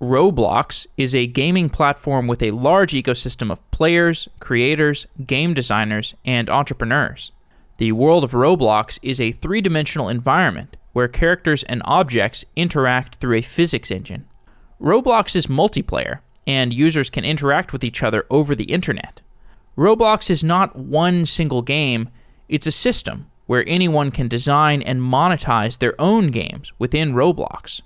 Roblox is a gaming platform with a large ecosystem of players, creators, game designers, and entrepreneurs. The world of Roblox is a three dimensional environment where characters and objects interact through a physics engine. Roblox is multiplayer, and users can interact with each other over the internet. Roblox is not one single game, it's a system where anyone can design and monetize their own games within Roblox.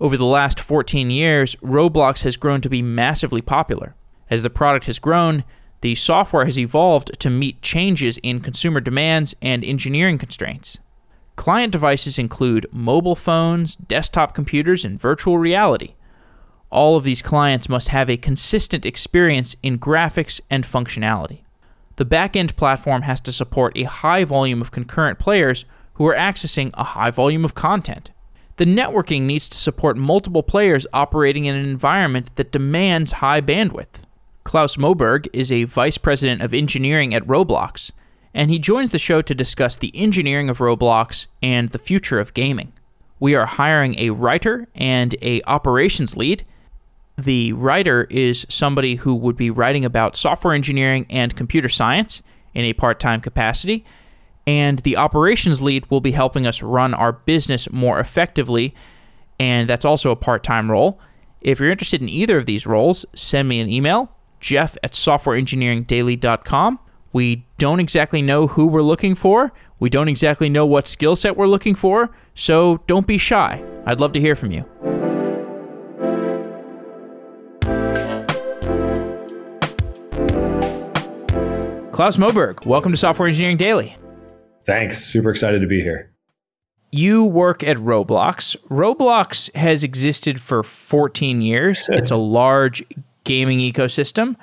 Over the last 14 years, Roblox has grown to be massively popular. As the product has grown, the software has evolved to meet changes in consumer demands and engineering constraints. Client devices include mobile phones, desktop computers, and virtual reality. All of these clients must have a consistent experience in graphics and functionality. The backend platform has to support a high volume of concurrent players who are accessing a high volume of content the networking needs to support multiple players operating in an environment that demands high bandwidth. Claus Moberg is a vice president of engineering at Roblox, and he joins the show to discuss the engineering of Roblox and the future of gaming. We are hiring a writer and a operations lead. The writer is somebody who would be writing about software engineering and computer science in a part-time capacity, and the operations lead will be helping us run our business more effectively. And that's also a part time role. If you're interested in either of these roles, send me an email, jeff at softwareengineeringdaily.com. We don't exactly know who we're looking for. We don't exactly know what skill set we're looking for. So don't be shy. I'd love to hear from you. Claus Moberg, welcome to Software Engineering Daily. Thanks. Super excited to be here. You work at Roblox. Roblox has existed for 14 years. it's a large gaming ecosystem.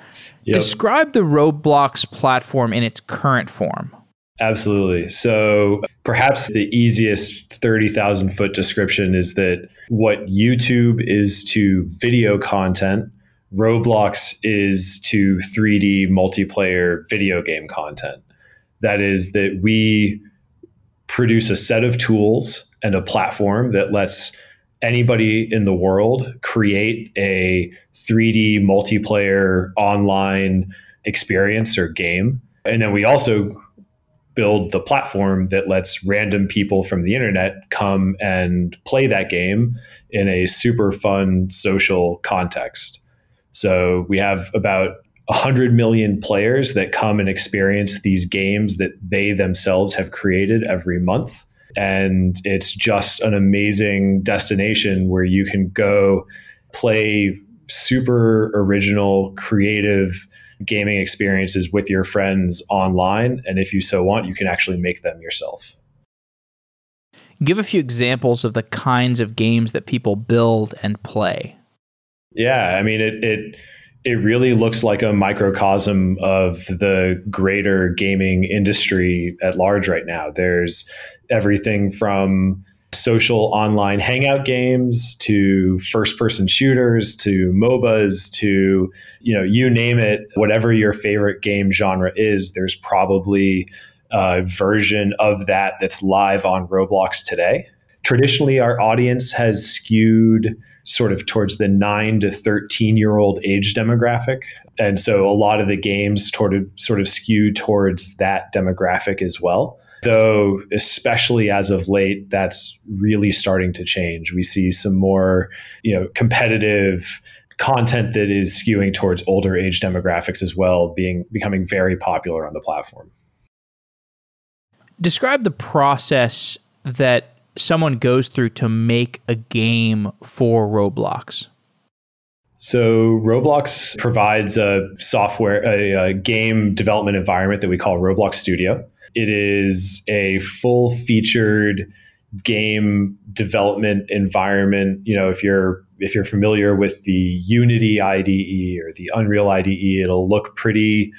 Yep. Describe the Roblox platform in its current form. Absolutely. So, perhaps the easiest 30,000 foot description is that what YouTube is to video content, Roblox is to 3D multiplayer video game content. That is, that we produce a set of tools and a platform that lets anybody in the world create a 3D multiplayer online experience or game. And then we also build the platform that lets random people from the internet come and play that game in a super fun social context. So we have about 100 million players that come and experience these games that they themselves have created every month. And it's just an amazing destination where you can go play super original, creative gaming experiences with your friends online. And if you so want, you can actually make them yourself. Give a few examples of the kinds of games that people build and play. Yeah, I mean, it, it it really looks like a microcosm of the greater gaming industry at large right now. There's everything from social online hangout games to first person shooters to MOBAs to you know you name it whatever your favorite game genre is there's probably a version of that that's live on Roblox today. Traditionally our audience has skewed sort of towards the nine to 13 year old age demographic. And so a lot of the games sort of, sort of skew towards that demographic as well. Though, especially as of late, that's really starting to change. We see some more, you know, competitive content that is skewing towards older age demographics as well, being becoming very popular on the platform. Describe the process that someone goes through to make a game for Roblox? So Roblox provides a software, a, a, game development environment that we call Roblox Studio. It is a full featured game development environment. You know, if you're if you're familiar with the Unity IDE or the Unreal IDE, it'll look pretty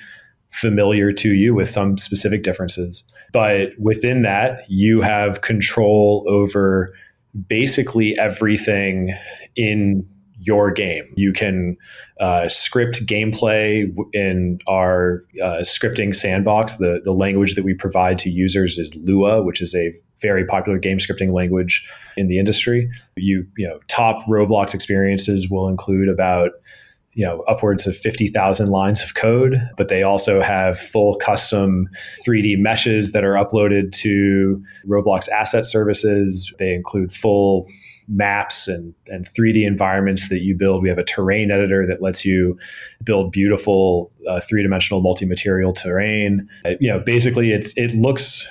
familiar to you with some specific differences. But within that, you have control over basically everything in your game. You can uh, script gameplay in our uh, scripting sandbox. The, the language that we provide to users is Lua, which is a very popular game scripting language in the industry. You you know top Roblox experiences will include about you know upwards of 50,000 lines of code but they also have full custom 3D meshes that are uploaded to Roblox asset services they include full maps and, and 3D environments that you build. We have a terrain editor that lets you build beautiful uh, three dimensional multi material terrain. Uh, you know, basically, it's it looks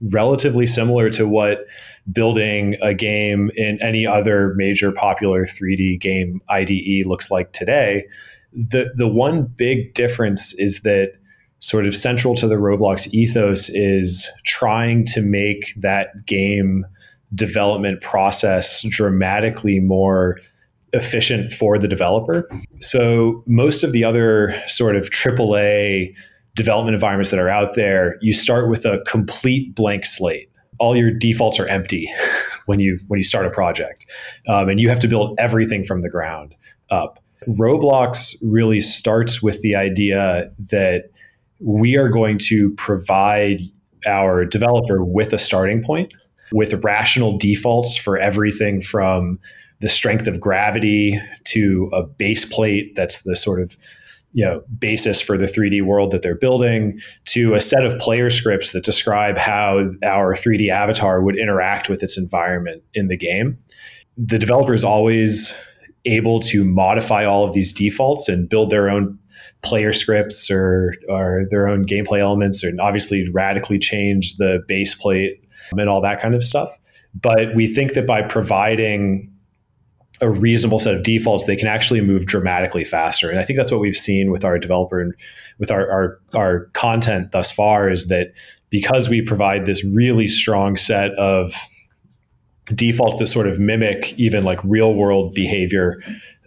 relatively similar to what building a game in any other major popular 3D game IDE looks like today. The the one big difference is that sort of central to the Roblox ethos is trying to make that game development process dramatically more efficient for the developer. So most of the other sort of AAA development environments that are out there, you start with a complete blank slate. All your defaults are empty when you when you start a project, um, and you have to build everything from the ground up. Roblox really starts with the idea that we are going to provide our developer with a starting point with rational defaults for everything from the strength of gravity to a base plate that's the sort of you know basis for the 3D world that they're building to a set of player scripts that describe how our 3D avatar would interact with its environment in the game. The developer is always able to modify all of these defaults and build their own player scripts or, or their own gameplay elements and obviously radically change the base plate and all that kind of stuff. But we think that by providing a reasonable set of defaults, they can actually move dramatically faster. And I think that's what we've seen with our developer and with our, our, our content thus far is that because we provide this really strong set of defaults that sort of mimic even like real world behavior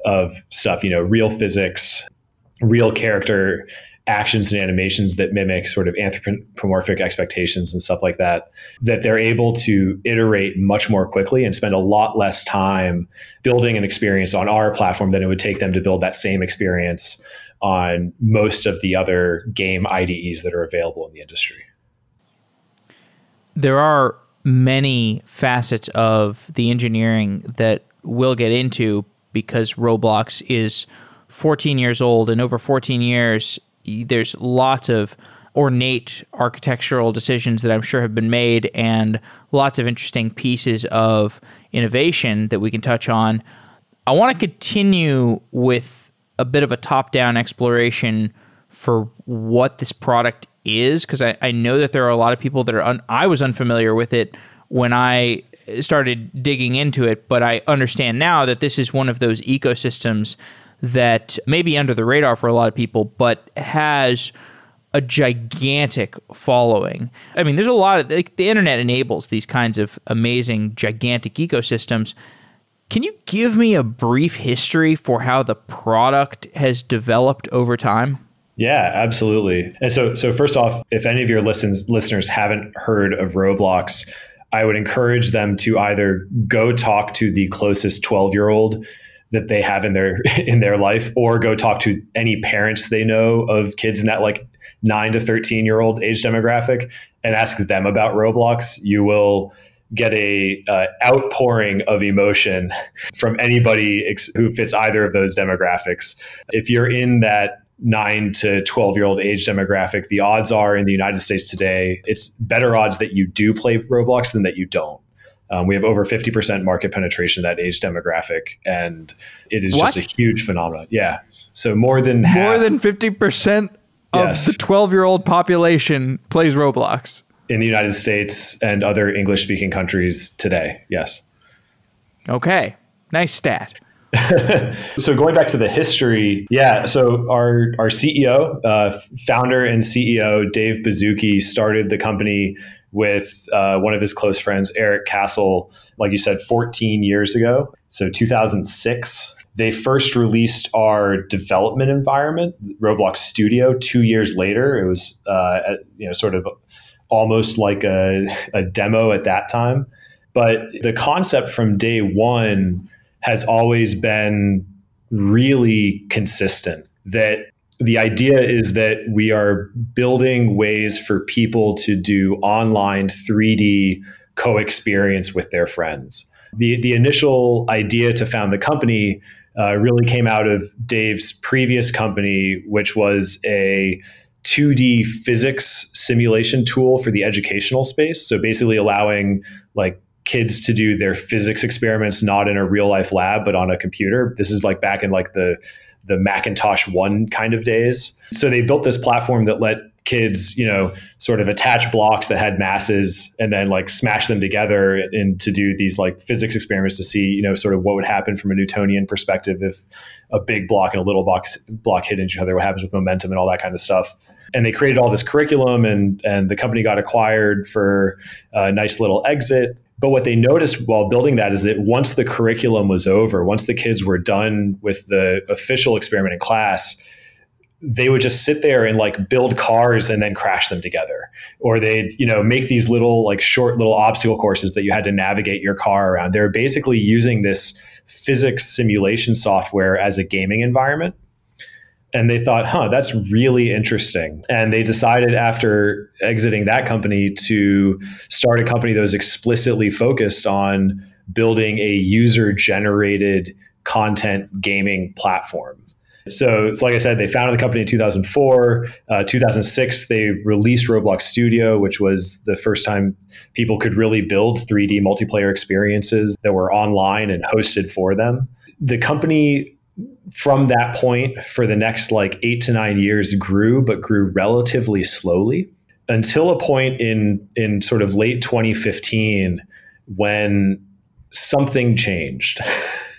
of stuff, you know, real physics, real character actions and animations that mimic sort of anthropomorphic expectations and stuff like that, that they're able to iterate much more quickly and spend a lot less time building an experience on our platform than it would take them to build that same experience on most of the other game IDEs that are available in the industry. There are many facets of the engineering that we'll get into because Roblox is 14 years old and over 14 years there's lots of ornate architectural decisions that I'm sure have been made and lots of interesting pieces of innovation that we can touch on. I want to continue with a bit of a top down exploration for what this product is because I, I, know that there are a lot of people that are un- I was unfamiliar with it when I started digging into it, but I understand now that this is one of those ecosystems that may be under the radar for a lot of people, but has a gigantic following. I mean, there's a lot of like, the internet enables these kinds of amazing, gigantic ecosystems. Can you give me a brief history for how the product has developed over time? Yeah, absolutely. And so, so first off, if any of your listens, listeners haven't heard of Roblox, I would encourage them to either go talk to the closest 12 year old that they have in their in their life or go talk to any parents they know of kids in that like 9 to 13 year old age demographic and ask them about Roblox you will get a uh, outpouring of emotion from anybody ex- who fits either of those demographics. If you're in that 9 to 12 year old age demographic the odds are in the United States today it's better odds that you do play Roblox than that you don't um, we have over 50% market penetration that age demographic, and it is what? just a huge phenomenon. Yeah. So more than half, more than 50% of yes. the 12 year old population plays Roblox in the United States and other English speaking countries today. Yes. Okay. Nice stat. so going back to the history, yeah. So our our CEO, uh, founder and CEO Dave Baszucki started the company with uh, one of his close friends, Erik Cassel, like you said, 14 years ago. So 2006. They first released our development environment, Roblox Studio, two years later. It was, uh, at, you know, sort of almost like a, a demo at that time. But the concept from day one has always been really consistent that the idea is that we are building ways for people to do online 3D co-experience with their friends. The the initial idea to found the company uh, really came out of Dave's previous company, which was a 2D physics simulation tool for the educational space. So basically allowing like kids to do their physics experiments not in a real life lab but on a computer. This is like back in like the the Macintosh 1 kind of days. So they built this platform that let kids, you know, sort of attach blocks that had masses and then like smash them together and to do these like physics experiments to see, you know, sort of what would happen from a Newtonian perspective if a big block and a little box block hit each other, what happens with momentum and all that kind of stuff. And they created all this curriculum and and the company got acquired for a nice little exit. But what they noticed while building that is that once the curriculum was over, once the kids were done with the official experiment in class, they would just sit there and like build cars and then crash them together. Or they'd you know make these little like short little obstacle courses that you had to navigate your car around. They're basically using this physics simulation software as a gaming environment and they thought huh that's really interesting and they decided after exiting that company to start a company that was explicitly focused on building a user generated content gaming platform so, so like I said, they founded the company in 2004. Uh, 2006, they released Roblox Studio, which was the first time people could really build 3D multiplayer experiences that were online and hosted for them. The company from that point for the next like eight to nine years grew, but grew relatively slowly until a point in in sort of late 2015 when something changed.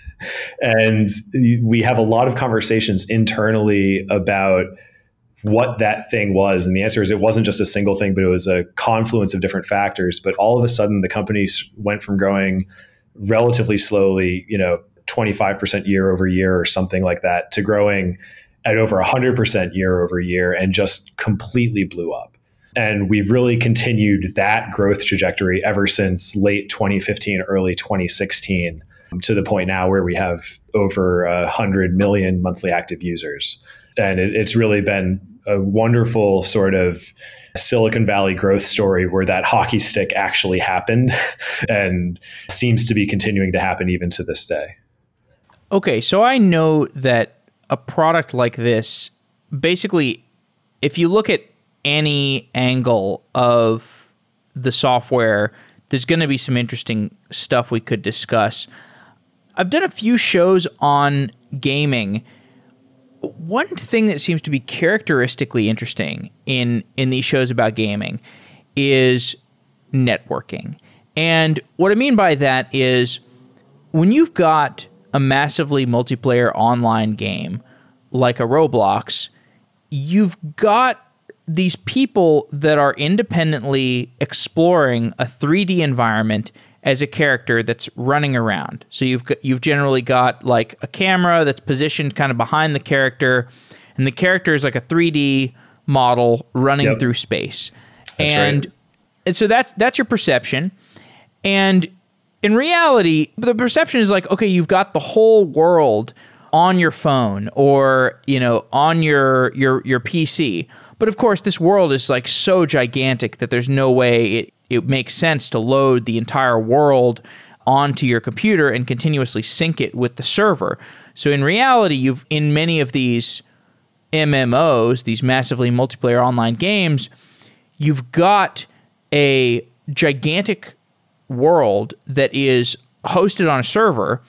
and we have a lot of conversations internally about what that thing was. And the answer is it wasn't just a single thing, but it was a confluence of different factors. But all of a sudden, the companies went from growing relatively slowly, you know, 25% year over year or something like that, to growing at over 100% year over year and just completely blew up. And we've really continued that growth trajectory ever since late 2015, early 2016 to the point now where we have over hundred million monthly active users. And it, it's really been a wonderful sort of Silicon Valley growth story where that hockey stick actually happened and seems to be continuing to happen even to this day. Okay, so I know that a product like this, basically, if you look at any angle of the software, there's going to be some interesting stuff we could discuss. I've done a few shows on gaming. One thing that seems to be characteristically interesting in in these shows about gaming is networking. And what I mean by that is when you've got a massively multiplayer online game like a Roblox, you've got these people that are independently exploring a 3D environment as a character that's running around. So you've got, you've generally got like a camera that's positioned kind of behind the character, and the character is like a 3D model running yep. through space. That's and right. and so that's that's your perception. And in reality, the perception is like, okay, you've got the whole world on your phone or, you know, on your your your PC. But of course, this world is like so gigantic that there's no way it it makes sense to load the entire world onto your computer and continuously sync it with the server. So in reality, you've in many of these MMOs, these massively multiplayer online games, you've got a gigantic world that is hosted on a server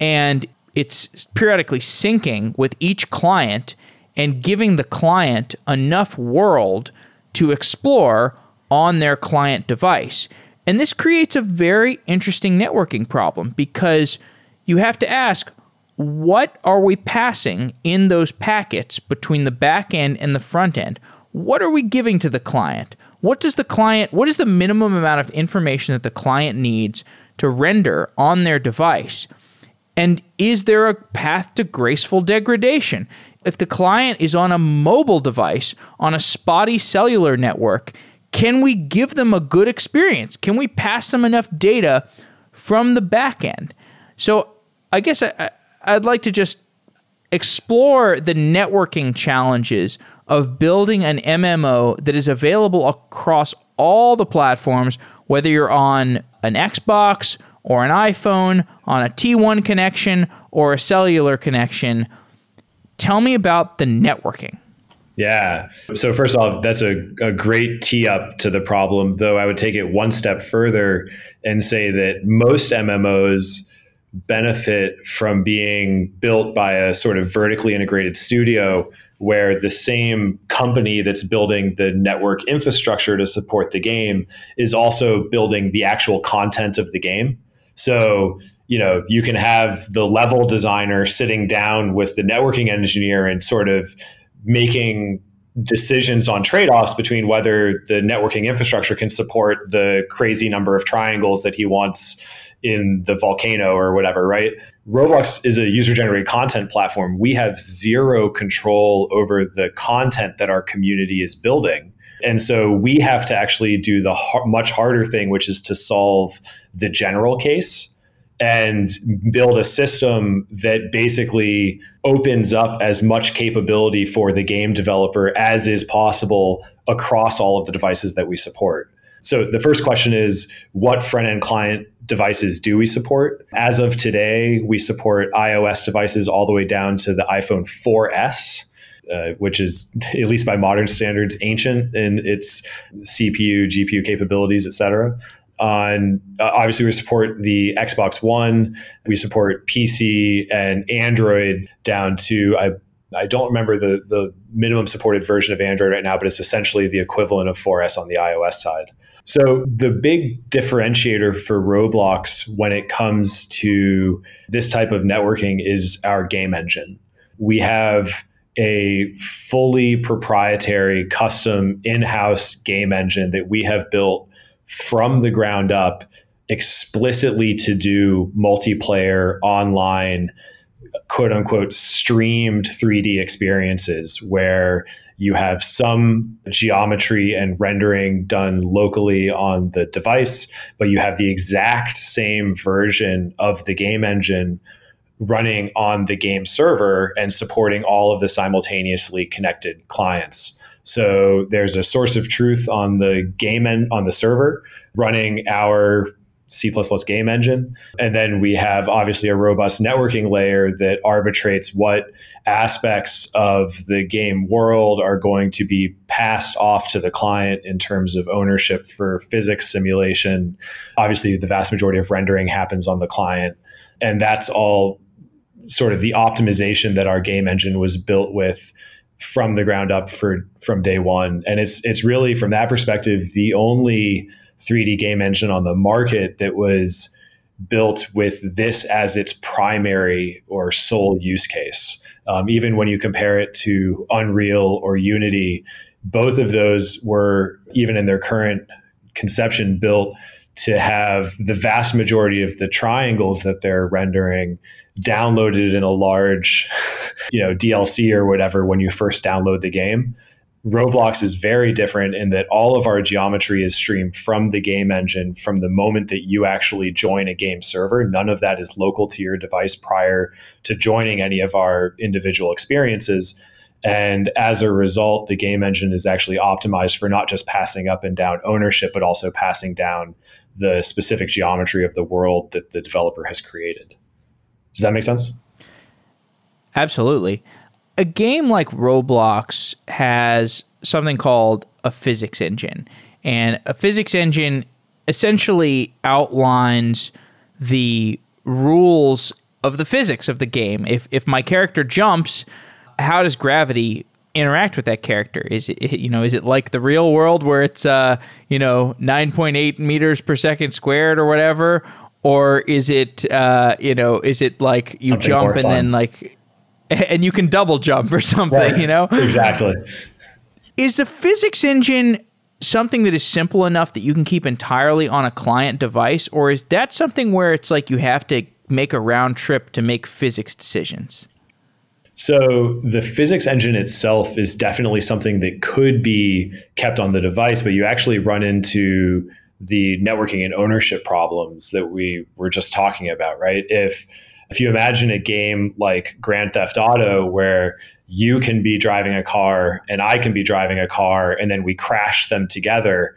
and it's periodically syncing with each client and giving the client enough world to explore on their client device. And this creates a very interesting networking problem because you have to ask what are we passing in those packets between the back end and the front end? What are we giving to the client? What does the client what is the minimum amount of information that the client needs to render on their device? And is there a path to graceful degradation? If the client is on a mobile device on a spotty cellular network, can we give them a good experience? Can we pass them enough data from the back end? So I guess I, I'd like to just explore the networking challenges of building an MMO that is available across all the platforms, whether you're on an Xbox or an iPhone on a T1 connection or a cellular connection. Tell me about the networking. Yeah. So, first off, that's a, a great tee up to the problem, though I would take it one step further and say that most MMOs benefit from being built by a sort of vertically integrated studio where the same company that's building the network infrastructure to support the game is also building the actual content of the game. So, you know, you can have the level designer sitting down with the networking engineer and sort of making decisions on trade-offs between whether the networking infrastructure can support the crazy number of triangles that he wants in the volcano or whatever, right? Roblox is a user generated content platform. We have zero control over the content that our community is building. And so we have to actually do the much harder thing, which is to solve the general case and build a system that basically opens up as much capability for the game developer as is possible across all of the devices that we support. So the first question is what front end client devices do we support? As of today, we support iOS devices all the way down to the iPhone 4S. Uh, which is, at least by modern standards, ancient in its CPU, GPU capabilities, et cetera. On uh, obviously, we support the Xbox One, we support PC and Android down to I I don't remember the the minimum supported version of Android right now, but it's essentially the equivalent of 4S on the iOS side. So, the big differentiator for Roblox when it comes to this type of networking is our game engine. We have a fully proprietary, custom in house game engine that we have built from the ground up explicitly to do multiplayer online quote unquote streamed 3D experiences where you have some geometry and rendering done locally on the device, but you have the exact same version of the game engine running on the game server and supporting all of the simultaneously connected clients. So there's a source of truth on the game on the server running our C++ game engine. And then we have obviously a robust networking layer that arbitrates what aspects of the game world are going to be passed off to the client in terms of ownership for physics simulation. Obviously, the vast majority of rendering happens on the client. And that's all sort of the optimization that our game engine was built with from the ground up for from day one. And it's it's really from that perspective the only 3D game engine on the market that was built with this as its primary or sole use case. Um, even when you compare it to Unreal or Unity, both of those were, even in their current conception, built to have the vast majority of the triangles that they're rendering downloaded in a large, you know, DLC or whatever when you first download the game. Roblox is very different in that all of our geometry is streamed from the game engine from the moment that you actually join a game server. None of that is local to your device prior to joining any of our individual experiences. And as a result, the game engine is actually optimized for not just passing up and down ownership, but also passing down the specific geometry of the world that the developer has created. Does that make sense? Absolutely a game like Roblox has something called a physics engine. And a physics engine essentially outlines the rules of the physics of the game. If if my character jumps, how does gravity interact with that character? Is it you know is it like the real world where it's uh you know 9.8 meters per second squared or whatever, or is it uh you know is it like you Something jump and then like and you can double jump or something, right. you know? Exactly. Is the physics engine something that is simple enough that you can keep entirely on a client device, or is that something where it's like you have to make a round trip to make physics decisions? So the physics engine itself is definitely something that could be kept on the device, but you actually run into the networking and ownership problems that we were just talking about, right? If if you imagine a game like Grand Theft Auto where you can be driving a car and I can be driving a car and then we crash them together,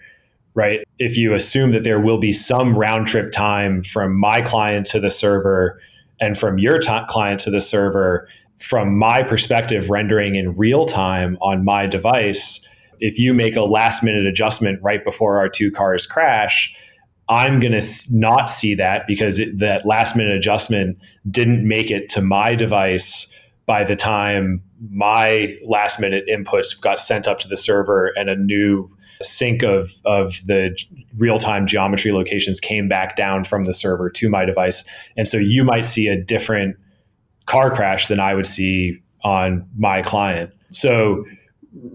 right? If you assume that there will be some round trip time from my client to the server and from your t- client to the server, from my perspective, rendering in real time on my device, if you make a last minute adjustment right before our two cars crash, I'm going to not see that because it, that last minute adjustment didn't make it to my device by the time my last minute inputs got sent up to the server and a new sync of, of the real time geometry locations came back down from the server to my device. And so you might see a different car crash than I would see on my client. So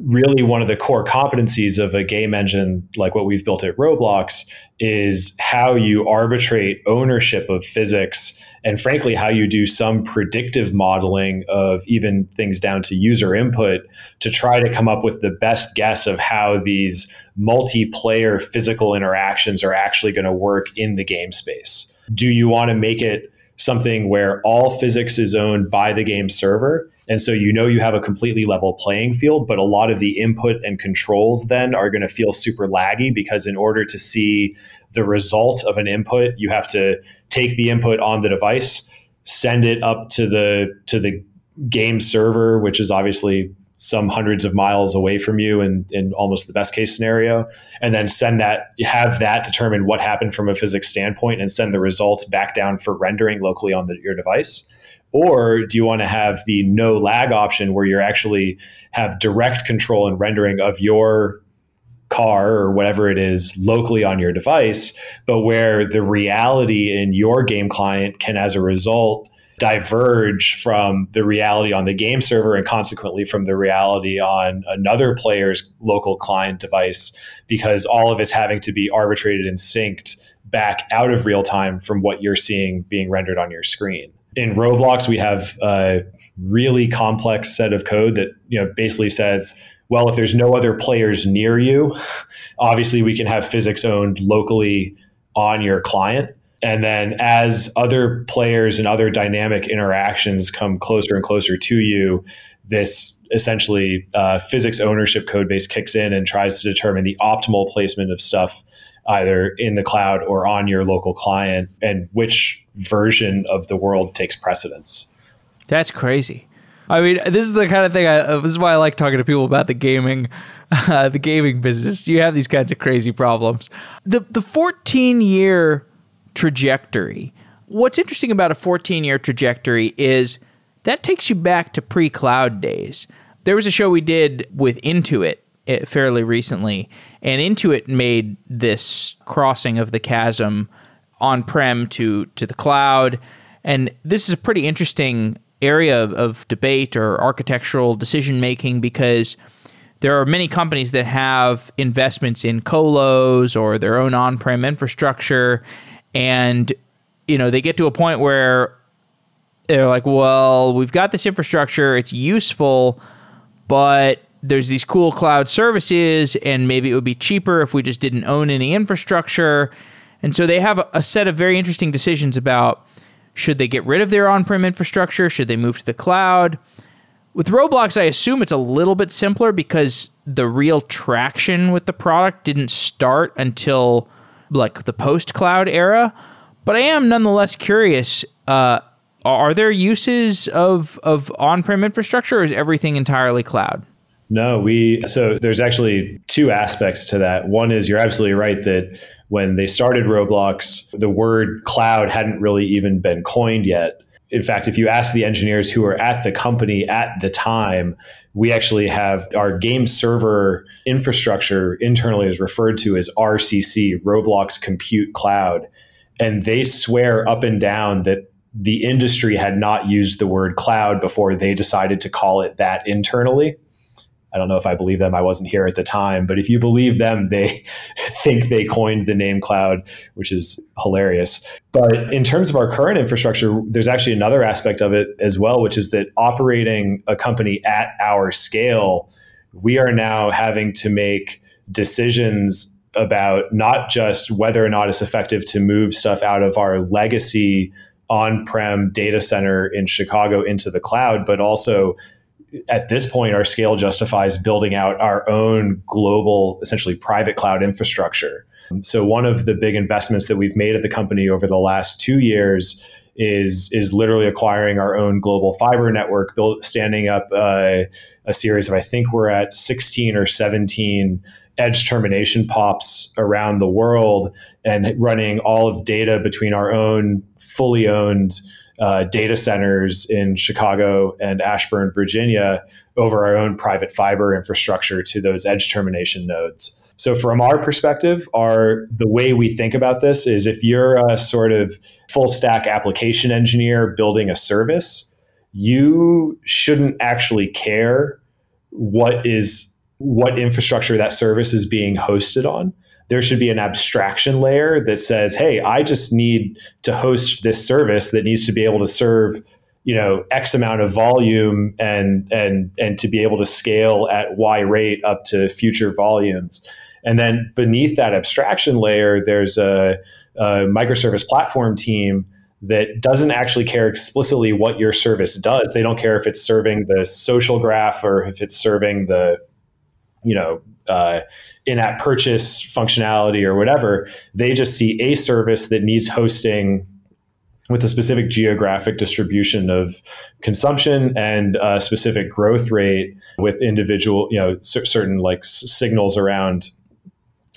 really one of the core competencies of a game engine like what we've built at Roblox is how you arbitrate ownership of physics and frankly how you do some predictive modeling of even things down to user input to try to come up with the best guess of how these multiplayer physical interactions are actually going to work in the game space. Do you want to make it something where all physics is owned by the game server and so you know you have a completely level playing field, but a lot of the input and controls then are going to feel super laggy because in order to see the result of an input, you have to take the input on the device, send it up to the to the game server, which is obviously some hundreds of miles away from you in, in almost the best case scenario and then send that have that determine what happened from a physics standpoint and send the results back down for rendering locally on the, your device or do you want to have the no lag option where you're actually have direct control and rendering of your car or whatever it is locally on your device, but where the reality in your game client can, as a result, diverge from the reality on the game server and consequently from the reality on another player's local client device because all of it's having to be arbitrated and synced back out of real time from what you're seeing being rendered on your screen in Roblox, we have a really complex set of code that you know basically says, well, if there's no other players near you, obviously we can have physics owned locally on your client. And then as other players and other dynamic interactions come closer and closer to you, this essentially uh, physics ownership code base kicks in and tries to determine the optimal placement of stuff either in the cloud or on your local client and which version of the world takes precedence. That's crazy. I mean, this is the kind of thing. I, uh, this is why I like talking to people about the gaming, uh, the gaming business. You have these kinds of crazy problems. The the 14 year trajectory. What's interesting about a 14 year trajectory is that takes you back to pre cloud days. There was a show we did with Intuit fairly recently, and Intuit made this crossing of the chasm on prem to to the cloud. And this is a pretty interesting area of, of debate or architectural decision making because there are many companies that have investments in colos or their own on-prem infrastructure and you know they get to a point where they're like well we've got this infrastructure it's useful but there's these cool cloud services and maybe it would be cheaper if we just didn't own any infrastructure and so they have a set of very interesting decisions about should they get rid of their on prem infrastructure? Should they move to the cloud? With Roblox, I assume it's a little bit simpler because the real traction with the product didn't start until like the post cloud era. But I am nonetheless curious. Uh, are there uses of of on prem infrastructure, or is everything entirely cloud? No, we so there's actually two aspects to that. One is you're absolutely right that when they started Roblox, the word cloud hadn't really even been coined yet. In fact, if you ask the engineers who were at the company at the time, we actually have our game server infrastructure internally is referred to as RCC, Roblox Compute Cloud. And they swear up and down that the industry had not used the word cloud before they decided to call it that internally. I don't know if I believe them. I wasn't here at the time, but if you believe them, they think they coined the name cloud, which is hilarious. But in terms of our current infrastructure, there's actually another aspect of it as well, which is that operating a company at our scale, we are now having to make decisions about not just whether or not it's effective to move stuff out of our legacy on prem data center in Chicago into the cloud, but also at this point, our scale justifies building out our own global, essentially private cloud infrastructure. So, one of the big investments that we've made at the company over the last two years is is literally acquiring our own global fiber network, build, standing up uh, a series of I think we're at 16 or 17 edge termination pops around the world, and running all of data between our own fully owned uh, data centers in Chicago and Ashburn, Virginia, over our own private fiber infrastructure to those edge termination nodes. So, from our perspective, our the way we think about this is if you're a sort of full stack application engineer building a service, you shouldn't actually care what is what infrastructure that service is being hosted on there should be an abstraction layer that says, hey, I just need to host this service that needs to be able to serve you know x amount of volume and and and to be able to scale at y rate up to future volumes. And then beneath that abstraction layer there's a, a microservice platform team that doesn't actually care explicitly what your service does. They don't care if it's serving the social graph or if it's serving the you know uh, in-app purchase functionality or whatever they just see a service that needs hosting with a specific geographic distribution of consumption and a specific growth rate with individual you know certain like signals around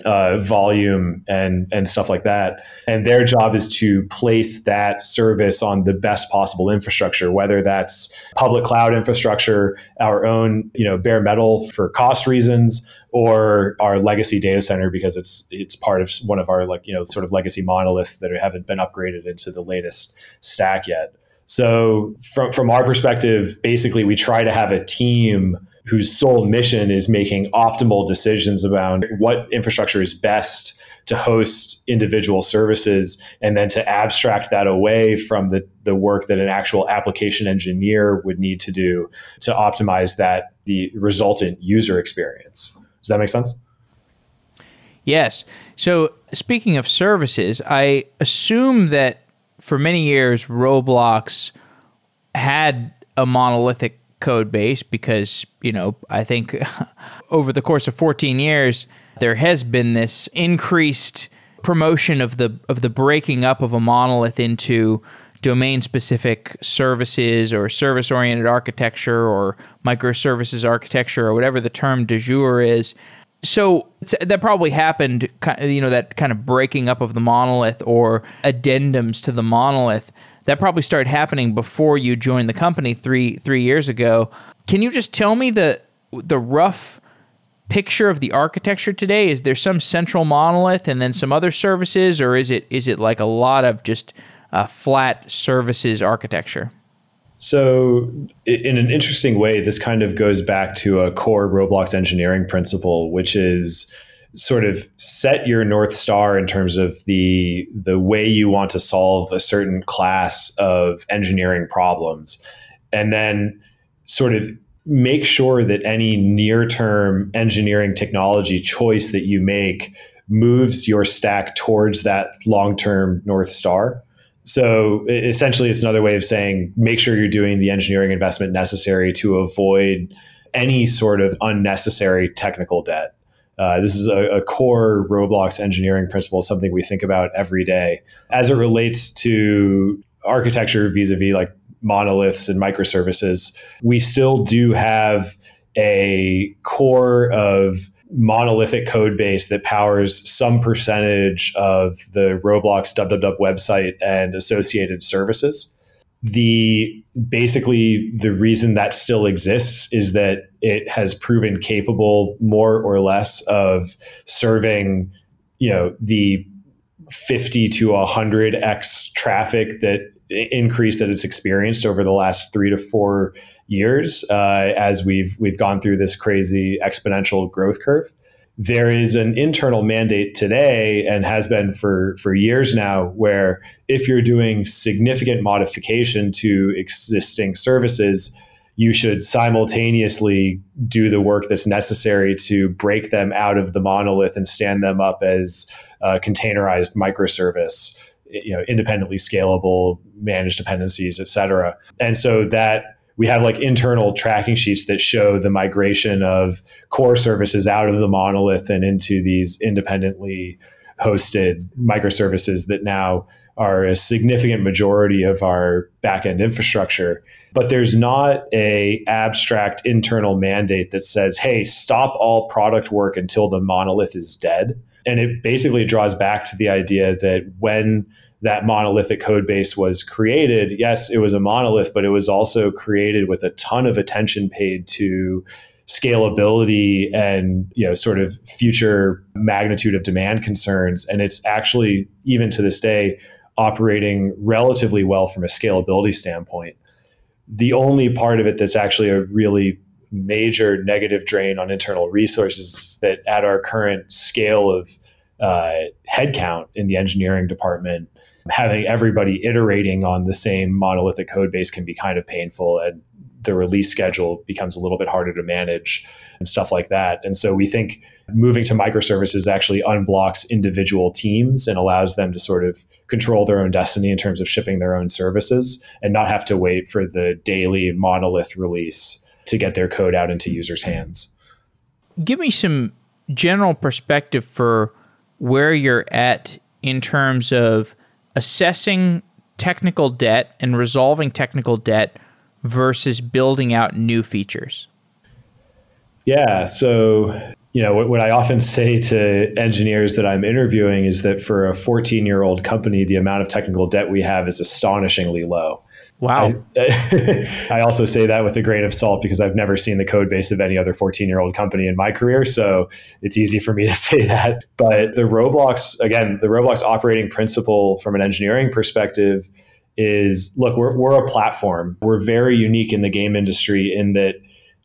uh, volume and and stuff like that. And their job is to place that service on the best possible infrastructure, whether that's public cloud infrastructure, our own you know bare metal for cost reasons, or our legacy data center because it's it's part of one of our like you know sort of legacy monoliths that haven't been upgraded into the latest stack yet. So from from our perspective, basically we try to have a team whose sole mission is making optimal decisions about what infrastructure is best to host individual services and then to abstract that away from the, the work that an actual application engineer would need to do to optimize that the resultant user experience. Does that make sense? Yes. So speaking of services, I assume that for many years Roblox had a monolithic code base because, you know, I think over the course of 14 years, there has been this increased promotion of the of the breaking up of a monolith into domain specific services or service oriented architecture or microservices architecture or whatever the term de jour is. So that probably happened, you know, that kind of breaking up of the monolith or addendums to the monolith that probably started happening before you joined the company three three years ago. Can you just tell me the the rough picture of the architecture today? Is there some central monolith and then some other services, or is it is it like a lot of just uh, flat services architecture? So, in an interesting way, this kind of goes back to a core Roblox engineering principle, which is sort of set your north star in terms of the the way you want to solve a certain class of engineering problems. And then sort of make sure that any near-term engineering technology choice that you make moves your stack towards that long-term north star. So essentially it's another way of saying make sure you're doing the engineering investment necessary to avoid any sort of unnecessary technical debt uh, this is a, a, core Roblox engineering principle, something we think about every day. As it relates to architecture vis a vis like monoliths and microservices, we still do have a core of monolithic code base that powers some percentage of the Roblox www website and associated services the basically the reason that still exists is that it has proven capable more or less of serving you know the 50 to 100x traffic that increase that it's experienced over the last three to four years uh, as we've we've gone through this crazy exponential growth curve there is an internal mandate today and has been for, for years now where if you're doing significant modification to existing services, you should simultaneously do the work that's necessary to break them out of the monolith and stand them up as a containerized microservice, you know, independently scalable, managed dependencies, et cetera. And so that we have like internal tracking sheets that show the migration of core services out of the monolith and into these independently hosted microservices that now are a significant majority of our backend infrastructure. But there's not a abstract internal mandate that says hey stop all product work until the monolith is dead. And it basically draws back to the idea that when that monolithic code base was created yes it was a monolith but it was also created with a ton of attention paid to scalability and you know sort of future magnitude of demand concerns. And it's actually even to this day operating relatively well from a scalability standpoint. The only part of it that's actually a really major negative drain on internal resources that at our current scale of uh, headcount in the engineering department having everybody iterating on the same monolithic code base can be kind of painful and the release schedule becomes a little bit harder to manage and stuff like that. And so we think moving to microservices actually unblocks individual teams and allows them to sort of control their own destiny in terms of shipping their own services and not have to wait for the daily monolith release to get their code out into users' hands. Give me some general perspective for where you're at in terms of assessing technical debt and resolving technical debt versus building out new features? Yeah. So, you know, what, what, I often say to engineers that I'm interviewing is that for a 14 year old company, the amount of technical debt we have is astonishingly low. Wow. I, I, also say that with a grain of salt because I've never seen the code base of any other 14 year old company in my career. So it's easy for me to say that. But the Roblox, again, the Roblox operating principle from an engineering perspective is look, we're, we're a platform. We're very unique in the game industry in that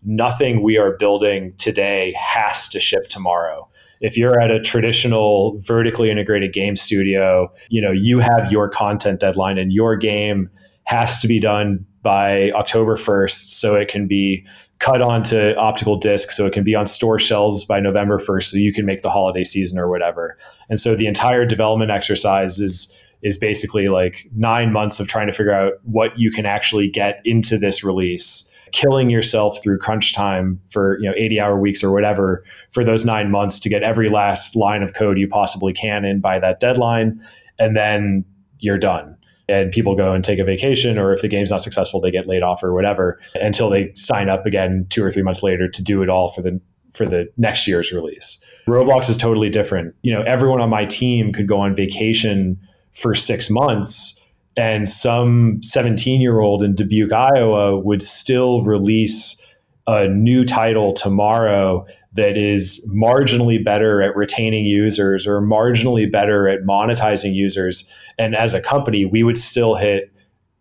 nothing we are building today has to ship tomorrow. If you're at a traditional vertically integrated game studio, you know, you have your content deadline and your game has to be done by October 1st so it can be cut onto optical disc so it can be on store shelves by November 1st so you can make the holiday season or whatever. And so the entire development exercise is is basically like nine months of trying to figure out what you can actually get into this release killing yourself through crunch time for you know 80 hour weeks or whatever for those nine months to get every last line of code you possibly can in by that deadline and then you're done and people go and take a vacation or if the game's not successful they get laid off or whatever until they sign up again two or three months later to do it all for the for the next year's release roblox is totally different you know everyone on my team could go on vacation for six months. And some 17 year old in Dubuque, Iowa would still release a new title tomorrow that is marginally better at retaining users or marginally better at monetizing users. And as a company, we would still hit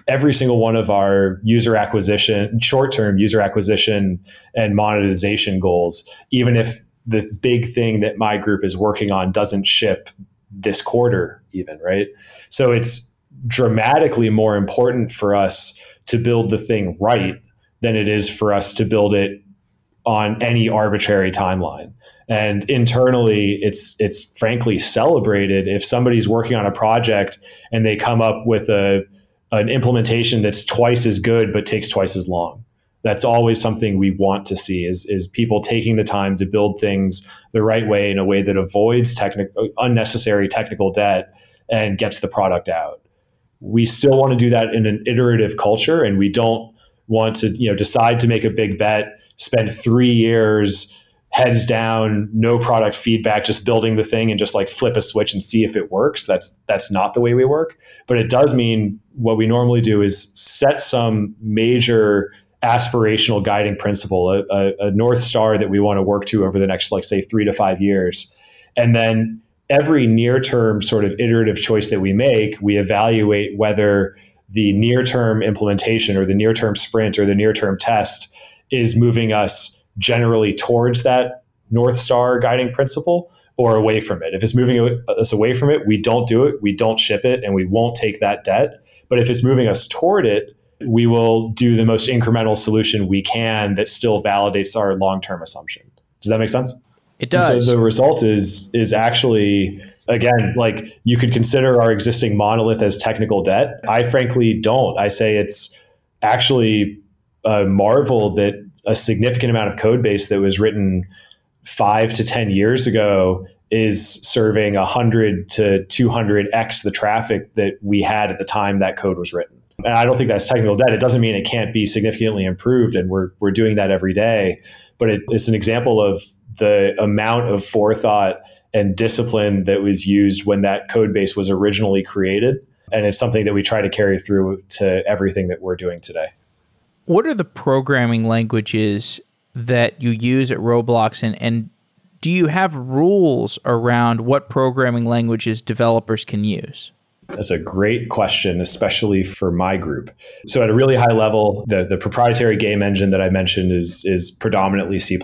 every single one of our user acquisition, short term user acquisition and monetization goals, even if the big thing that my group is working on doesn't ship this quarter, even, right? So it's dramatically more important for us to build the thing right than it is for us to build it on any arbitrary timeline. And internally, it's it's frankly celebrated if somebody's working on a project and they come up with a an implementation that's twice as good but takes twice as long that's always something we want to see is, is people taking the time to build things the right way in a way that avoids technical unnecessary technical debt and gets the product out we still want to do that in an iterative culture and we don't want to you know decide to make a big bet spend three years heads down no product feedback just building the thing and just like flip a switch and see if it works that's that's not the way we work but it does mean what we normally do is set some major aspirational guiding principle, a, a, a, north star that we want to work to over the next, like, say, three to five years. And then every near term sort of iterative choice that we make, we evaluate whether the near term implementation or the near term sprint or the near term test is moving us generally towards that north star guiding principle or away from it. If it's moving us away from it, we don't do it, we don't ship it, and we won't take that debt. But if it's moving us toward it, we will do the most incremental solution we can that still validates our long-term assumption. Does that make sense? It does. And so the result is is actually again like you could consider our existing monolith as technical debt. I frankly don't. I say it's actually uh, marvel that a significant amount of code base that was written five to 10 years ago is serving 100 to 200x the traffic that we had at the time that code was written. And I don't think that's technical debt. It doesn't mean it can't be significantly improved, and we're, we're doing that every day. But it, it's an example of the amount of forethought and discipline that was used when that code base was originally created. And it's something that we try to carry through to everything that we're doing today. What are the programming languages that you use at Roblox and, and do you have rules around what programming languages developers can use? That's a great question, especially for my group. So, at a really high level, the, the proprietary game engine that I mentioned is, is predominantly C.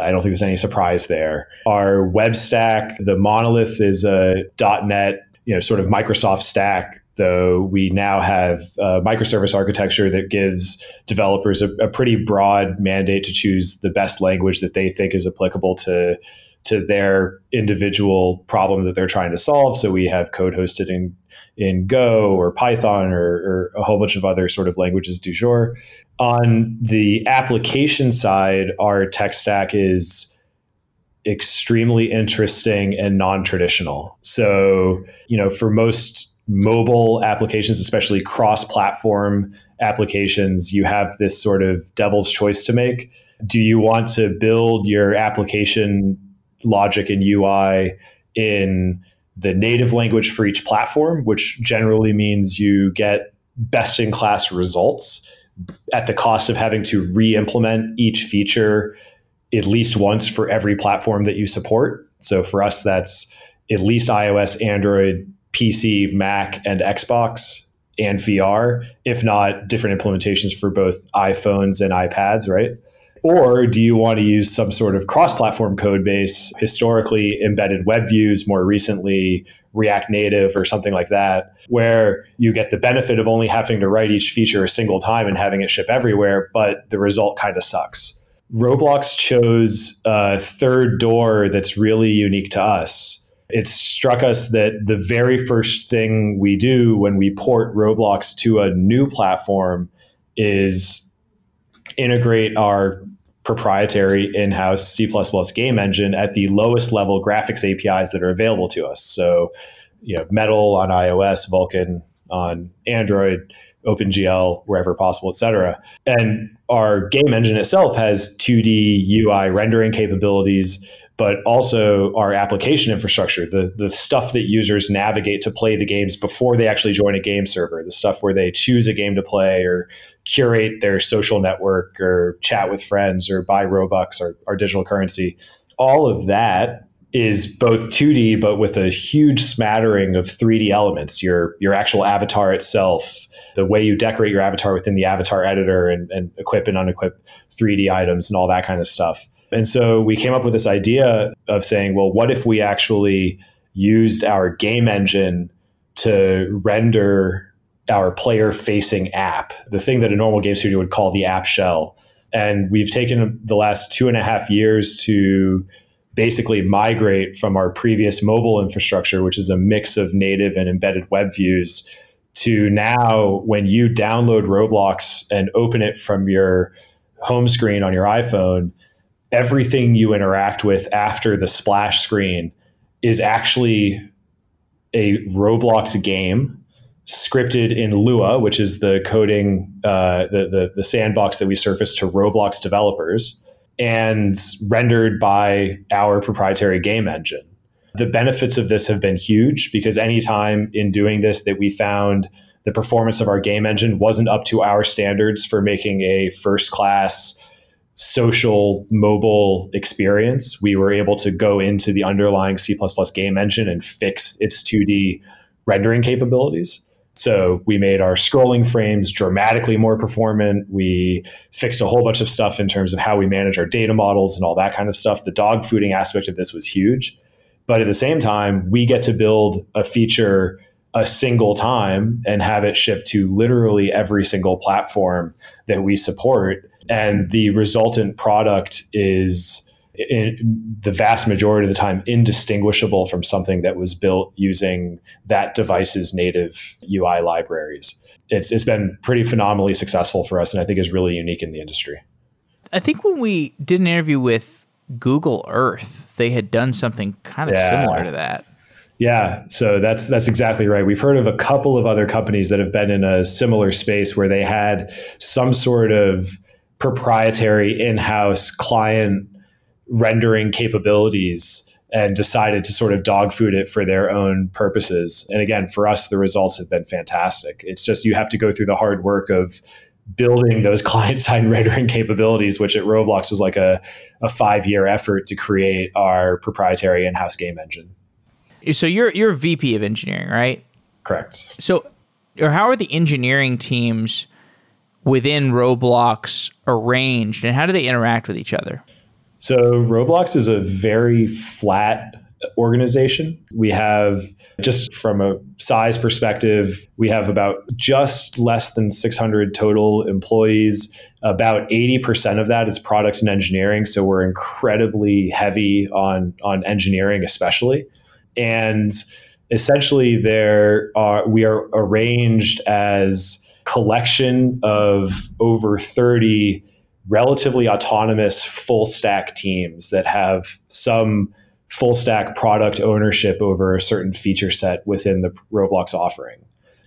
I don't think there's any surprise there. Our web stack, the monolith is a .NET, you know, sort of Microsoft stack. Though we now have microservice architecture that gives developers a, a pretty broad mandate to choose the best language that they think is applicable to to their individual problem that they're trying to solve. So we have code hosted in in Go or Python or, or a whole bunch of other sort of languages du jour. On the application side, our tech stack is extremely interesting and non-traditional. So, you know, for most mobile applications, especially cross-platform applications, you have this sort of devil's choice to make. Do you want to build your application logic and UI in the native language for each platform, which generally means you get best in class results at the cost of having to re implement each feature at least once for every platform that you support. So for us, that's at least iOS, Android, PC, Mac, and Xbox and VR, if not different implementations for both iPhones and iPads, right? Or do you want to use some sort of cross platform code base, historically embedded web views, more recently React Native or something like that, where you get the benefit of only having to write each feature a single time and having it ship everywhere, but the result kind of sucks. Roblox chose a third door that's really unique to us. It struck us that the very first thing we do when we port Roblox to a new platform is integrate our proprietary in-house C++ game engine at the lowest level graphics APIs that are available to us. So, you know, Metal on iOS, Vulkan on Android, OpenGL wherever possible, et cetera. And our game engine itself has 2D UI rendering capabilities but also our application infrastructure, the, the stuff that users navigate to play the games before they actually join a game server, the stuff where they choose a game to play or curate their social network or chat with friends or buy Robux or, or digital currency. All of that is both 2D, but with a huge smattering of 3D elements. Your your actual avatar itself, the way you decorate your avatar within the avatar editor and, and equip and unequip 3D items and all that kind of stuff. And so we came up with this idea of saying, well, what if we actually used our game engine to render our player facing app, the thing that a normal game studio would call the app shell. And we've taken the last two and a half years to basically migrate from our previous mobile infrastructure, which is a mix of native and embedded web views, to now when you download Roblox and open it from your home screen on your iPhone, everything you interact with after the splash screen is actually a Roblox game scripted in Lua, which is the coding, uh, the, the, the sandbox that we surface to Roblox developers, and rendered by our proprietary game engine. The benefits of this have been huge because anytime in doing this that we found the performance of our game engine wasn't up to our standards for making a first class social mobile experience, we were able to go into the underlying C game engine and fix its 2D rendering capabilities. So we made our scrolling frames dramatically more performant. We fixed a whole bunch of stuff in terms of how we manage our data models and all that kind of stuff. The dog fooding aspect of this was huge. But at the same time, we get to build a feature a single time and have it shipped to literally every single platform that we support and the resultant product is in the vast majority of the time indistinguishable from something that was built using that device's native UI libraries. it's it's been pretty phenomenally successful for us, and I think is really unique in the industry. I think when we did an interview with Google Earth, they had done something kind of yeah. similar to that. Yeah, so that's that's exactly right. We've heard of a couple of other companies that have been in a similar space where they had some sort of proprietary in-house client rendering capabilities and decided to sort of dog food it for their own purposes. And again, for us the results have been fantastic. It's just you have to go through the hard work of building those client side rendering capabilities, which at Roblox was like a, a five year effort to create our proprietary in house game engine. So you're you're VP of engineering, right? Correct. So, or how are the engineering teams within Roblox arranged, and how do they interact with each other? So Roblox is a very flat organization. We have, just from a size perspective, we have about just less than 600 total employees. About 80% of that is product and engineering. So we're incredibly heavy on, on engineering, especially. And essentially, there are, we are arranged as collection of over 30 relatively autonomous full stack teams that have some full stack product ownership over a certain feature set within the Roblox offering.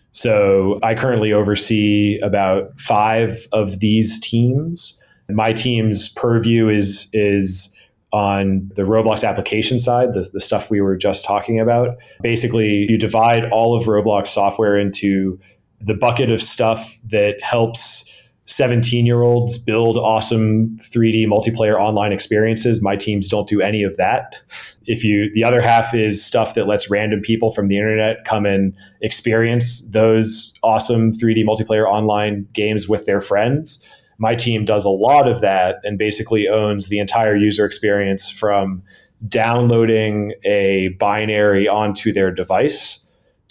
So I currently oversee about five of these teams. My team's purview is is on the Roblox application side, the, the stuff we were just talking about. Basically, you divide all of Roblox software into the bucket of stuff that helps 17 year olds build awesome 3D multiplayer online experiences. My teams don't do any of that. If you, the other half is stuff that lets random people from the internet come and experience those awesome 3D multiplayer online games with their friends. My team does a lot of that and basically owns the entire user experience from downloading a binary onto their device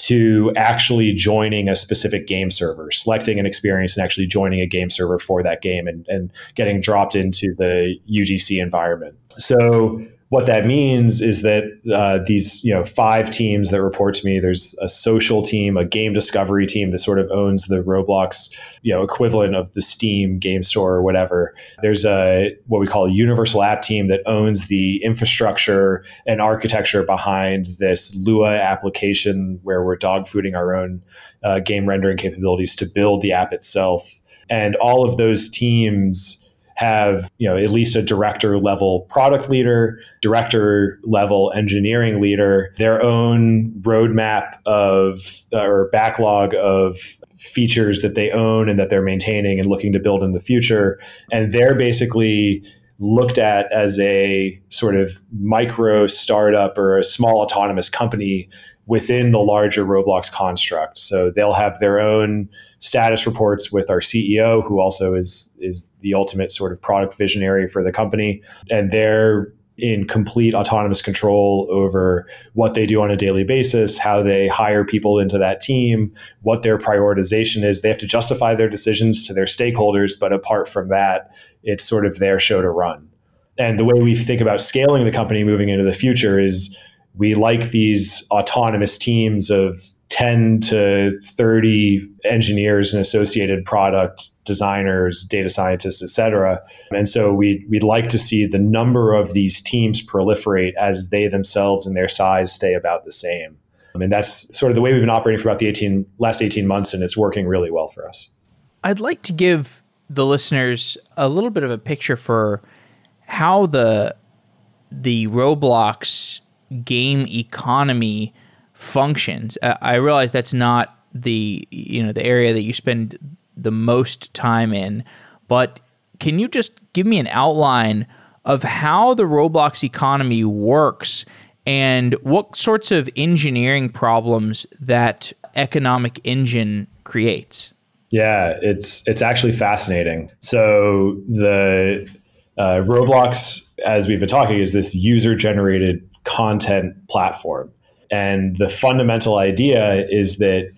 to actually joining a specific game server, selecting an experience and actually joining a game server for that game and, and getting dropped into the UGC environment. So what that means is that uh, these you know five teams that report to me there's a social team a game discovery team that sort of owns the roblox you know equivalent of the steam game store or whatever. There's a what we call a universal app team that owns the infrastructure and architecture behind this lua application where we're dogfooding our own uh, game rendering capabilities to build the app itself. And all of those teams have you know at least a director level product leader director level engineering leader their own roadmap of uh, or backlog of features that they own and that they're maintaining and looking to build in the future. And they're basically looked at as a sort of micro startup or a small autonomous company within the larger Roblox construct. So they'll have their own status reports with our CEO, who also is is the ultimate sort of product visionary for the company, and they're in complete autonomous control over what they do on a daily basis, how they hire people into that team, what their prioritization is. They have to justify their decisions to their stakeholders, but apart from that, it's sort of their show to run. And the way we think about scaling the company moving into the future is we like these autonomous teams of 10 to 30 engineers and associated product designers, data scientists, et cetera. And so we, we'd like to see the number of these teams proliferate as they themselves and their size stay about the same. I mean, that's sort of the way we've been operating for about the 18, last 18 months, and it's working really well for us. I'd like to give the listeners a little bit of a picture for how the the Roblox game economy functions. Uh, I realize that's not the you know the area that you spend the most time in, but can you just give me an outline of how the Roblox economy works and what sorts of engineering problems that economic engine creates? Yeah, it's it's actually fascinating. So the uh, Roblox, as we've been talking, is this user generated content platform. And the fundamental idea is that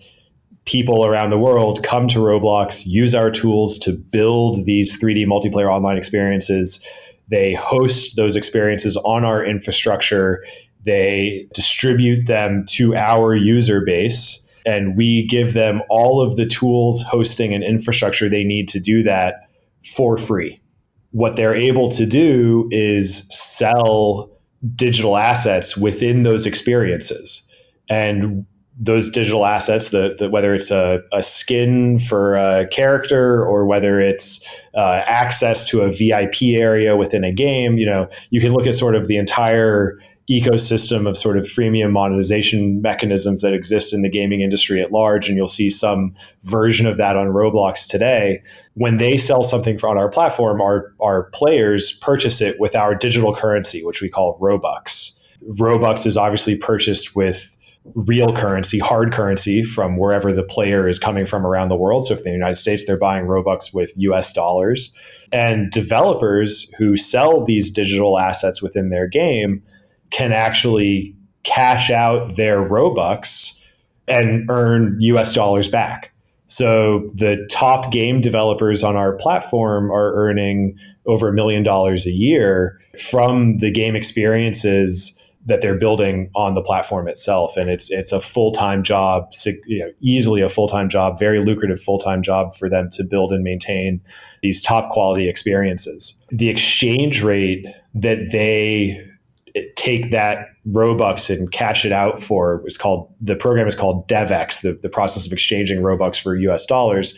people around the world come to Roblox, use our tools to build these 3D multiplayer online experiences. They host those experiences on our infrastructure. They distribute them to our user base. And we give them all of the tools, hosting, and infrastructure they need to do that for free. What they're able to do is sell digital assets within those experiences. And those digital assets, the, the, whether it's a, a, skin for a character or whether it's uh, access to a VIP area within a game, you know, you can look at sort of the entire ecosystem of sort of freemium monetization mechanisms that exist in the gaming industry at large, and you'll see some version of that on Roblox today. When they sell something on our platform, our, our players purchase it with our digital currency, which we call Robux. Robux is obviously purchased with real currency, hard currency from wherever the player is coming from around the world. So if in the United States, they're buying Robux with US dollars. And developers who sell these digital assets within their game can actually cash out their Robux and earn US dollars back. So the top game developers on our platform are earning over a million dollars a year from the game experiences that they're building on the platform itself and it's it's a full-time job you know, easily a full-time job very lucrative full-time job for them to build and maintain these top quality experiences the exchange rate that they take that Robux and cash it out for it's called the program is called DevEx, the, the process of exchanging Robux for US dollars.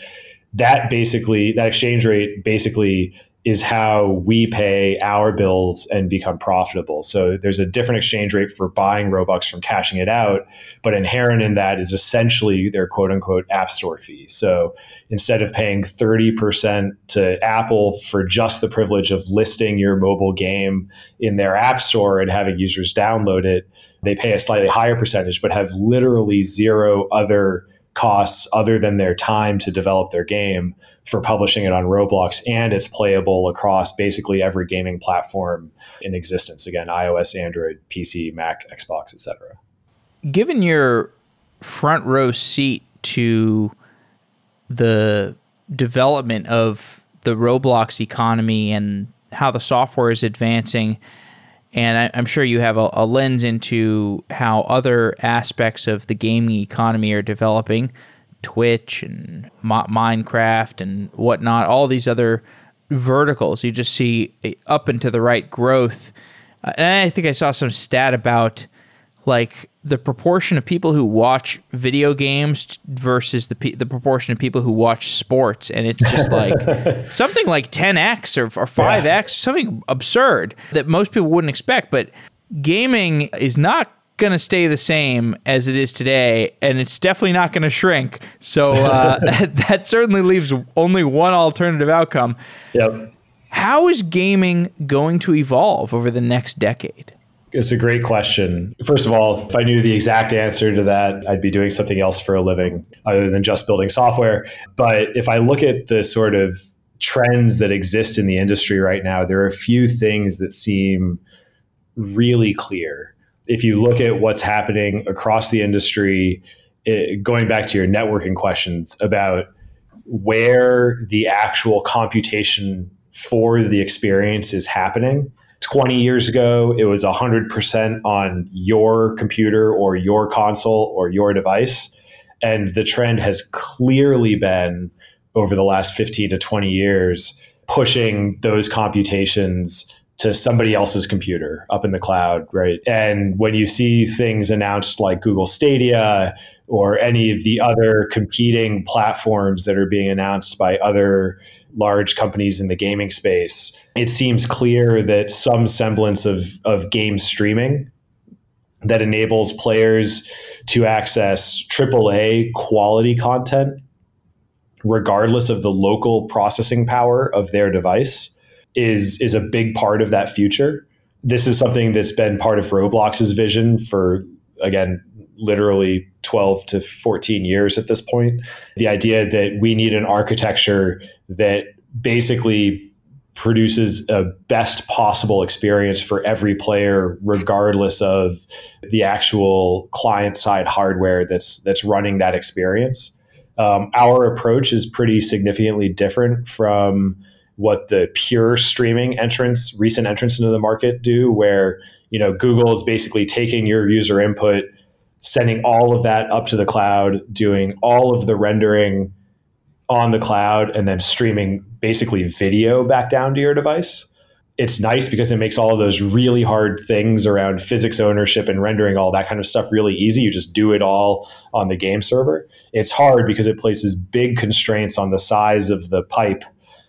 That basically that exchange rate basically is how we pay our bills and become profitable. So there's a different exchange rate for buying Robux from cashing it out, but inherent in that is essentially their quote unquote app store fee. So instead of paying 30% to Apple for just the privilege of listing your mobile game in their app store and having users download it, they pay a slightly higher percentage, but have literally zero other costs other than their time to develop their game for publishing it on Roblox and it's playable across basically every gaming platform in existence again iOS, Android, PC, Mac, Xbox, etc. Given your front row seat to the development of the Roblox economy and how the software is advancing and I, am sure you have a, a, lens into how other aspects of the gaming economy are developing Twitch and Minecraft and whatnot, all these other verticals. You just see up and to the right growth. Uh, and I think I saw some stat about like the proportion of people who watch video games versus the the proportion of people who watch sports, and it's just like something like 10x or, or 5x, yeah. something absurd that most people wouldn't expect. But gaming is not going to stay the same as it is today, and it's definitely not going to shrink. So uh, that, that certainly leaves only one alternative outcome. Yep. How is gaming going to evolve over the next decade? It's a great question. First of all, if I knew the exact answer to that, I'd be doing something else for a living other than just building software. But if I look at the sort of trends that exist in the industry right now, there are a few things that seem really clear. If you look at what's happening across the industry, it, going back to your networking questions about where the actual computation for the experience is happening, 20 years ago, it was 100% on your computer or your console or your device. And the trend has clearly been over the last 15 to 20 years pushing those computations to somebody else's computer up in the cloud, right? And when you see things announced like Google Stadia or any of the other competing platforms that are being announced by other large companies in the gaming space, it seems clear that some semblance of, of game streaming that enables players to access AAA quality content, regardless of the local processing power of their device, is, is a big part of that future. This is something that's been part of Roblox's vision for, again, literally 12 to 14 years at this point. The idea that we need an architecture that basically produces a best possible experience for every player regardless of the actual client side hardware that's that's running that experience um, our approach is pretty significantly different from what the pure streaming entrance recent entrance into the market do where you know google is basically taking your user input sending all of that up to the cloud, doing all of the rendering on the cloud, and then streaming basically video back down to your device. It's nice because it makes all of those really hard things around physics ownership and rendering all that kind of stuff really easy. You just do it all on the game server. It's hard because it places big constraints on the size of the pipe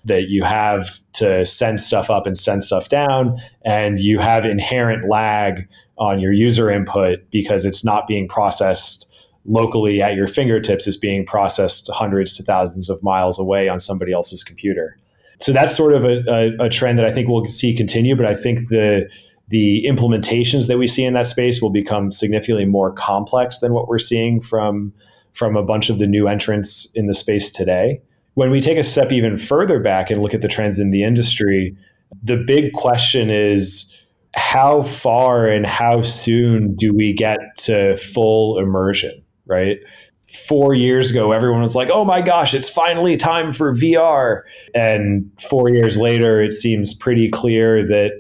that you have to send stuff up and send stuff down, and you have inherent lag on your user input because it's not being processed locally at your fingertips it's being processed hundreds to thousands of miles away on somebody else's computer. So that's sort of a, a, a, trend that i think we'll see continue but i think the the implementations that we see in that space will become significantly more complex than what we're seeing from from a bunch of the new entrants in the space today. When we take a step even further back and look at the trends in the industry the big question is how far and how soon do we get to full immersion, right? Four years ago, everyone was like, oh my gosh, it's finally time for VR. And four years later, it seems pretty clear that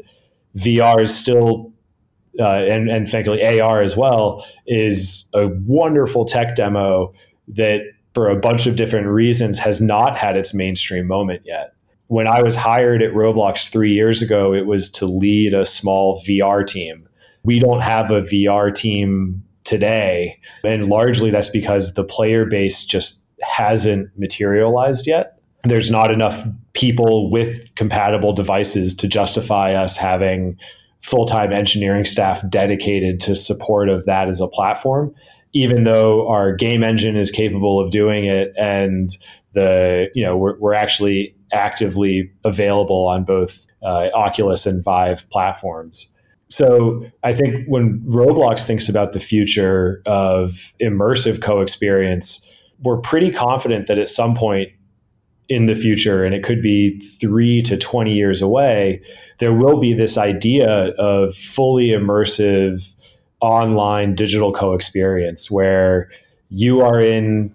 VR is still, uh, and, and frankly, AR as well, is a wonderful tech demo that, for a bunch of different reasons, has not had its mainstream moment yet when I was hired at Roblox three years ago, it was to lead a small VR team. We don't have a VR team today. And largely that's because the player base just hasn't materialized yet. There's not enough people with compatible devices to justify us having full time engineering staff dedicated to support of that as a platform even though our game engine is capable of doing it and the you know we're, we're actually actively available on both uh, Oculus and Vive platforms. So I think when Roblox thinks about the future of immersive co-experience, we're pretty confident that at some point in the future, and it could be three to 20 years away, there will be this idea of fully immersive online digital co-experience where you are in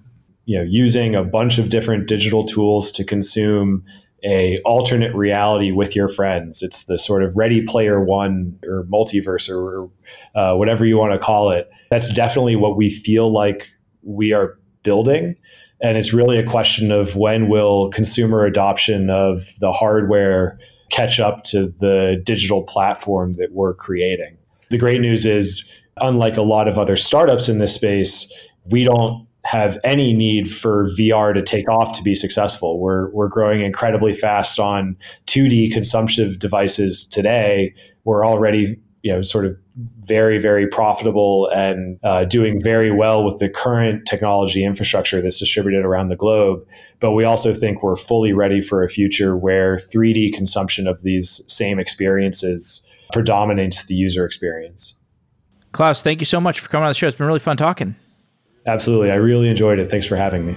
you know using a bunch of different digital tools to consume a alternate reality with your friends. It's the sort of Ready Player One or metaverse or uh, whatever you want to call it. That's definitely what we feel like we are building. And it's really a question of when will consumer adoption of the hardware catch up to the digital platform that we're creating. The great news is, unlike a lot of other startups in this space, we don't have any need for VR to take off to be successful. We're we're growing incredibly fast on 2D consumptive devices today. We're already you know sort of very very profitable and uh, doing very well with the current technology infrastructure that's distributed around the globe. But we also think we're fully ready for a future where 3D consumption of these same experiences predominates the user experience. Claus, thank you so much for coming on the show. It's been really fun talking. Absolutely. I really enjoyed it. Thanks for having me.